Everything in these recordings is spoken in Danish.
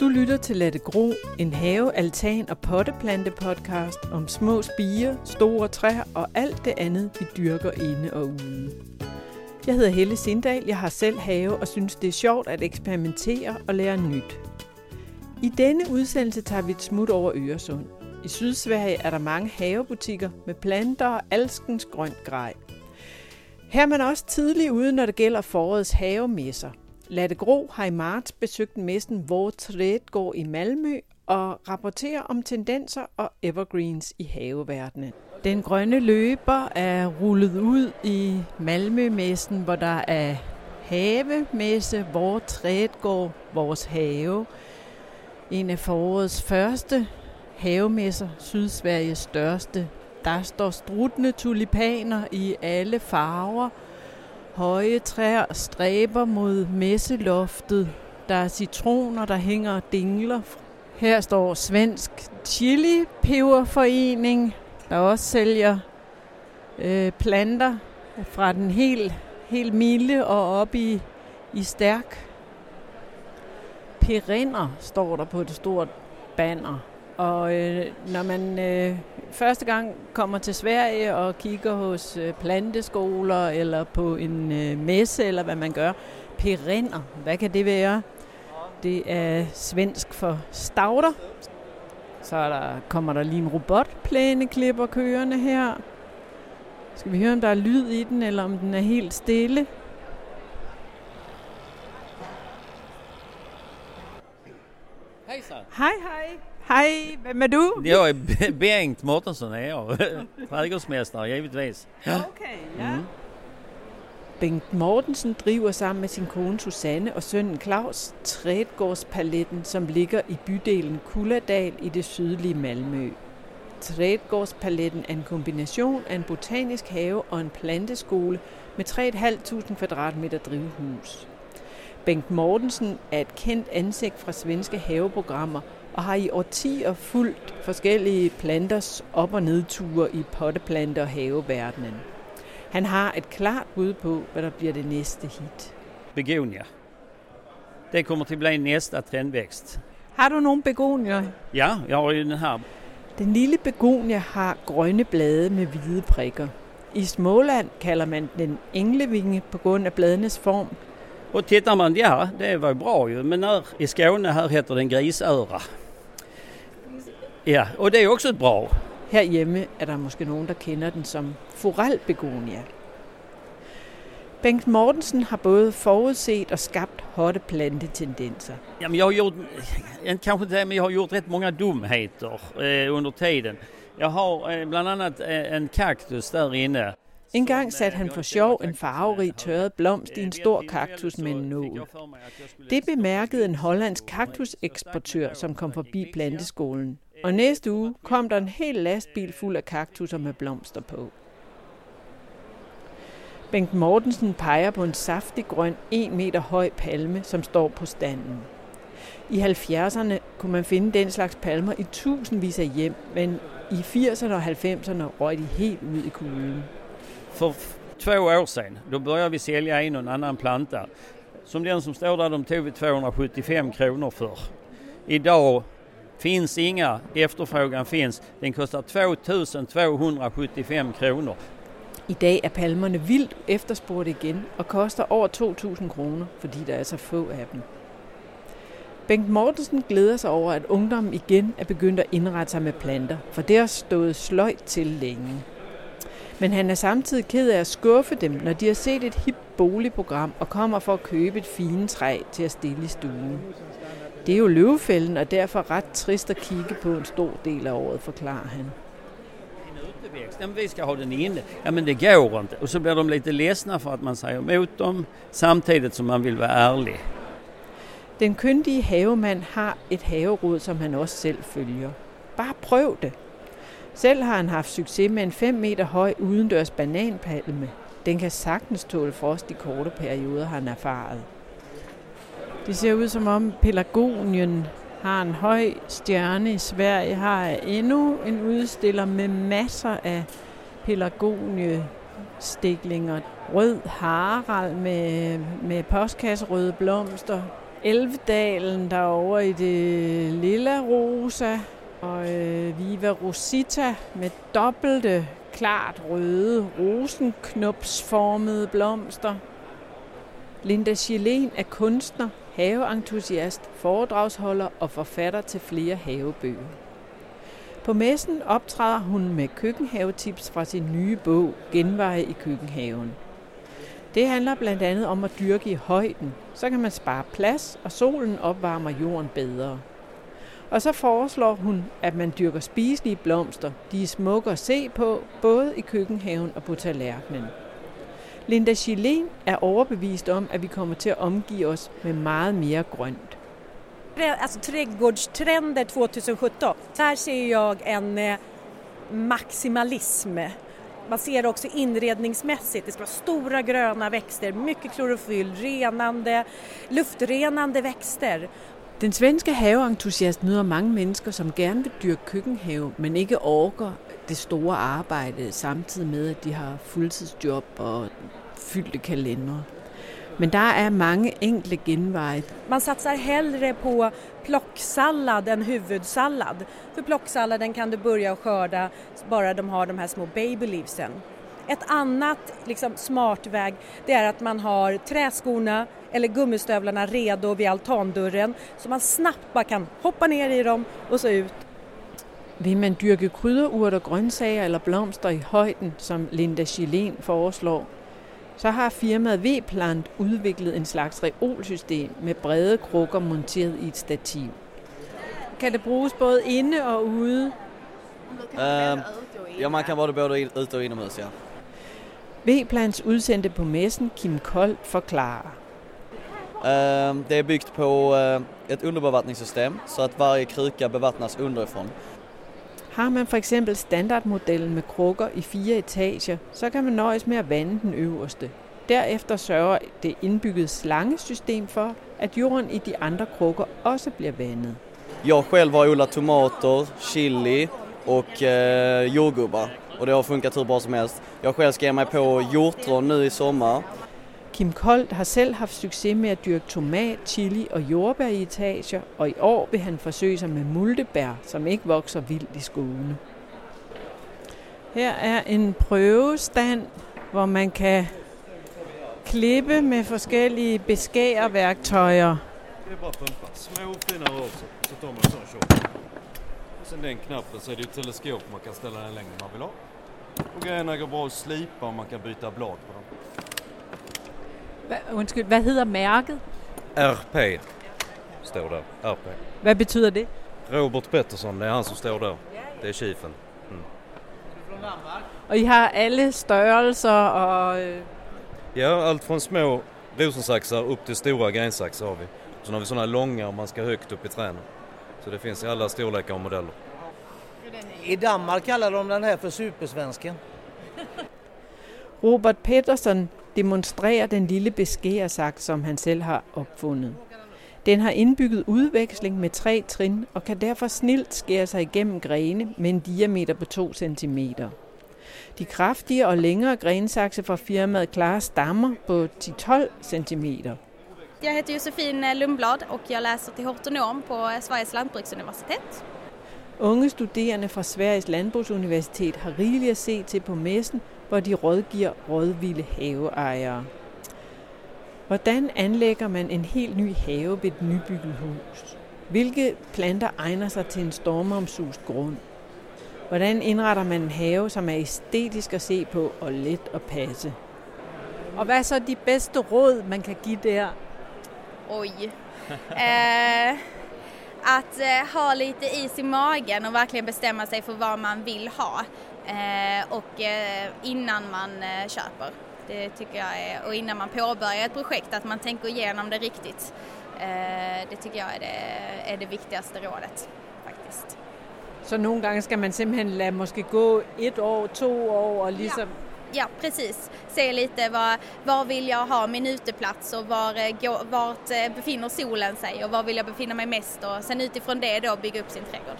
Du lytter til Lette Gro, en have, altan og potteplante podcast om små spiger, store træer og alt det andet, vi dyrker inde og ude. Jeg hedder Helle Sindal, jeg har selv have og synes, det er sjovt at eksperimentere og lære nyt. I denne udsendelse tager vi et smut over Øresund. I Sydsverige er der mange havebutikker med planter og alskens grønt grej. Her er man også tidlig ude, når det gælder forårets havemesser – Latte Gro har i marts besøgt messen Hvor går i Malmø og rapporterer om tendenser og evergreens i haveverdenen. Den grønne løber er rullet ud i Malmø-messen, hvor der er havemesse, hvor træet går vores have. En af forårets første havemesser, Sydsveriges største. Der står struttende tulipaner i alle farver – Høje træer stræber mod messeloftet. Der er citroner, der hænger og dingler. Her står Svensk Chili Peberforening, der også sælger øh, planter fra den helt, helt milde og op i, i stærk. Perinder står der på et stort banner. Og øh, når man øh, første gang kommer til Sverige og kigger hos øh, planteskoler eller på en øh, messe eller hvad man gør, perinder, hvad kan det være? Det er svensk for stauder. Så der, kommer der lige en robotplæneklipper kørende her. Skal vi høre, om der er lyd i den, eller om den er helt stille? Hej så. Hej, hej. Hej, hvem er du? Jag är Bengt Mårtensson är jag. Trädgårdsmästare givetvis. Ja. Okay, ja. Mm. Bengt Mortensen driver sammen med sin kone Susanne og sønnen Claus Trædgårdspaletten, som ligger i bydelen Kulladal i det sydlige Malmø. Trædgårdspaletten er en kombination af en botanisk have og en planteskole med 3.500 kvadratmeter drivhus. Bengt Mortensen er et kendt ansigt fra svenske haveprogrammer og har i årtier fulgt forskellige planters op- og nedture i potteplanter og haveverdenen. Han har et klart bud på, hvad der bliver det næste hit. Begonia. Det kommer til at blive næste trendvækst. Har du nogle begonier? Ja, jeg har den her. Den lille begonia har grønne blade med hvide prikker. I Småland kalder man den englevinge på grund af bladenes form. Og tittar man, ja, det var bra ju, men när, i Skåne här heter den grisöra. Ja, og det er jo også et brag. Herhjemme er der måske nogen, der kender den som forelbegonia. Bengt Mortensen har både forudset og skabt hotte plantetendenser. Jamen, jeg har gjort, kanske det, men jeg har gjort ret mange dumheter eh, under tiden. Jeg har eh, blandt andet eh, en kaktus der inde. En gang satte han for sjov en farverig tørret blomst i en stor kaktus med en nål. Det bemærkede en hollandsk kaktuseksportør, som kom forbi planteskolen. Og næste uge kom der en hel lastbil fuld af kaktusser med blomster på. Bengt Mortensen peger på en saftig grøn 1 meter høj palme, som står på standen. I 70'erne kunne man finde den slags palmer i tusindvis af hjem, men i 80'erne og 90'erne røg de helt ud i kulden. För två år sedan, då började vi sälja in en annan planta. Som den som står där, de tog vi 275 kronor för. Idag finns inga, efterfrågan finns. Den kostar 2275 kronor. I dag er palmerne vildt igen og koster over 2.000 kroner, fordi der er så få af dem. Bengt Mortensen glæder sig over, at ungdommen igen er begyndt at indrette sig med planter, for det har stået sløjt til længe. Men han er samtidig ked af at skuffe dem, når de har set et hip boligprogram og kommer for at købe et fine træ til at stille i stuen. Det er jo løvefælden, og derfor ret trist at kigge på en stor del af året, forklarer han. Jamen, vi ska ha den inne. Ja, men det går inte. Och så blir de lite ledsna för att man säger emot dem samtidigt som man vill vara ärlig. Den kyndige havemand har et haveråd, som han også selv følger. Bare prøv det. Selv har han haft succes med en 5 meter høj udendørs bananpalme. Den kan sagtens tåle frost i korte perioder, har han erfaret. Det ser ud som om Pelagonien har en høj stjerne i Sverige, har endnu en udstiller med masser af pelargoniestiklinger. Rød harald med, med postkasserøde blomster, Elvedalen derovre i det lilla rosa, og øh, Viva Rosita med dobbelte, klart røde, rosenknopsformede blomster. Linda Gillen er kunstner, haveentusiast, foredragsholder og forfatter til flere havebøger. På messen optræder hun med køkkenhavetips fra sin nye bog Genveje i køkkenhaven. Det handler blandt andet om at dyrke i højden. Så kan man spare plads, og solen opvarmer jorden bedre. Og så foreslår hun, at man dyrker spiselige blomster. De er smukke at se på, både i køkkenhaven og på tallerkenen. Linda Gillen er overbevist om, at vi kommer til at omgive os med meget mere grønt. Alltså trädgårdstrender 2017, här ser jag en eh, maximalism. Man ser det också inredningsmässigt, det ska vara stora gröna växter, mycket klorofyll, renande, luftrenande växter. Den svenske haveentusiast møder mange mennesker, som gerne vil dyrke køkkenhave, men ikke orker det store arbejde, samtidig med, at de har fuldtidsjob og fyldte kalendere. Men der er mange enkle genveje. Man satsar hellre på plocksallad än huvudsallad. För plocksalladen kan du börja skörda bara de har de här små baby leavesen. Ett annat liksom, smart väg det är att man har träskorna eller gummistövlarna redo vid altandörren så man snabbt bara kan hoppa ner i dem och så ut. Vil man dyrke krydderurter, grøntsager eller blomster i højden, som Linda Gillen foreslår, så har firmaet V-Plant udviklet en slags reolsystem med brede krukker monteret i et stativ. Kan det bruges både inde og ude? Uh, ja, man kan både både ute og inomhus, ja. V-Plants udsendte på messen Kim Kold forklarer. Uh, det är byggt på uh, ett underbevattningssystem så att varje kruka bevattnas underifrån. Har man for eksempel standardmodellen med krukker i fire etager, så kan man nøjes med at vande den øverste. Derefter sørger det indbyggede slangesystem for, at jorden i de andre krukker også bliver vandet. Jag själv har odlat tomater, chili och eh, jordgubbar och det har funkat hur bra som helst. Jag själv ska ge mig på hjortron nu i sommar. Kim Kold har selv haft succes med at dyrke tomat, chili og jordbær i etager, og i år vil han forsøge sig med multebær, som ikke vokser vildt i Skåne. Her er en prøvestand, hvor man kan klippe med forskellige beskæreværktøjer. Det är bara pumpa. Små fina rör så, så tar man en sån tjock. Och sen den knappen så är det ett teleskop man kan ställa den längre man vill ha. Och grejerna går bra att slipa och man kan byta blad på dem. Hva, undskyld, hvad hedder mærket? RP står där. RP. Hvad betyder det? Robert Pettersson, det är han som står där. Det är chiefen. Og I har alle størrelser og... øh, Ja, allt från små rosensaxar upp till stora grensaxar har vi. Sen har vi sådana långa om man ska högt upp i träden. Så det finns i alla storlekar och modeller. I Danmark kallar de den här för supersvensken. Robert Pettersson demonstrerer den lille beskærersaks, som han selv har opfundet. Den har indbygget udveksling med tre trin og kan derfor snilt skære sig igennem grene med en diameter på 2 cm. De kraftige og længere grensakse fra firmaet klarer stammer på 10-12 cm. Jag heter Josefin Lundblad och jag läser till hortonom på Sveriges lantbruksuniversitet. Unge studerende fra Sveriges Landbrugsuniversitet har rigeligt at se til på messen, hvor de rådgiver rådvilde haveejere. Hvordan anlægger man en helt ny have ved et nybygget hus? Hvilke planter egner sig til en stormomsust grund? Hvordan indretter man en have, som er æstetisk at se på og let at passe? Og hvad er så de bedste råd, man kan give der? Oj. eh, att eh, ha lite is i magen och verkligen bestämma sig för vad man vill ha. Eh, och eh, innan man eh, köper. Det tycker jag är, och innan man påbörjar ett projekt, att man tänker igenom det riktigt. Eh, det tycker jag är det, är det viktigaste rådet faktiskt. Så nogle gange skal man simpelthen lade måske gå et år, to år og ligesom... Ja, ja, precis. Se lite var, var vill jag ha min uteplats och var, eh, vart eh, befinner solen sig och var vill jag befinna mig mest och sen utifrån det då bygga upp sin trädgård.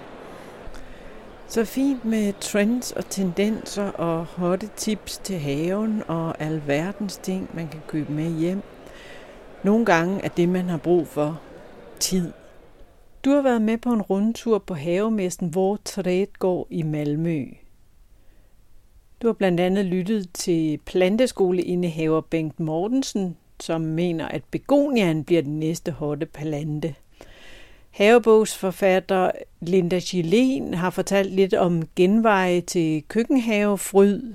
Så fint med trends og tendenser og hotte tips til haven og alverdens ting, man kan købe med hjem. Nogle gange er det, man har brug for, tid. Du har været med på en rundtur på havemesten Vår Trædgård i Malmø. Du har blandt andet lyttet til planteskoleindehaver Bengt Mortensen, som mener, at begonian bliver den næste hotte plante. Havebogsforfatter Linda Gillen har fortalt lidt om genveje til køkkenhavefryd.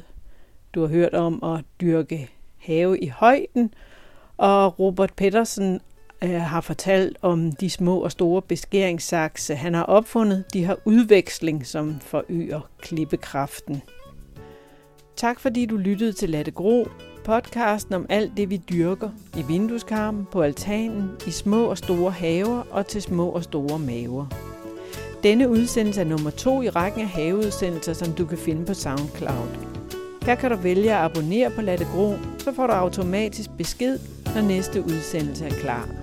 Du har hørt om at dyrke have i højden, og Robert Pedersen øh, har fortalt om de små og store beskæringssakse, han har opfundet. De har udveksling, som forøger klippekraften. Tak fordi du lyttede til Latte Gro, podcasten om alt det, vi dyrker i vindueskarmen, på altanen, i små og store haver og til små og store maver. Denne udsendelse er nummer to i rækken af haveudsendelser, som du kan finde på SoundCloud. Her kan du vælge at abonnere på Latte Gro, så får du automatisk besked, når næste udsendelse er klar.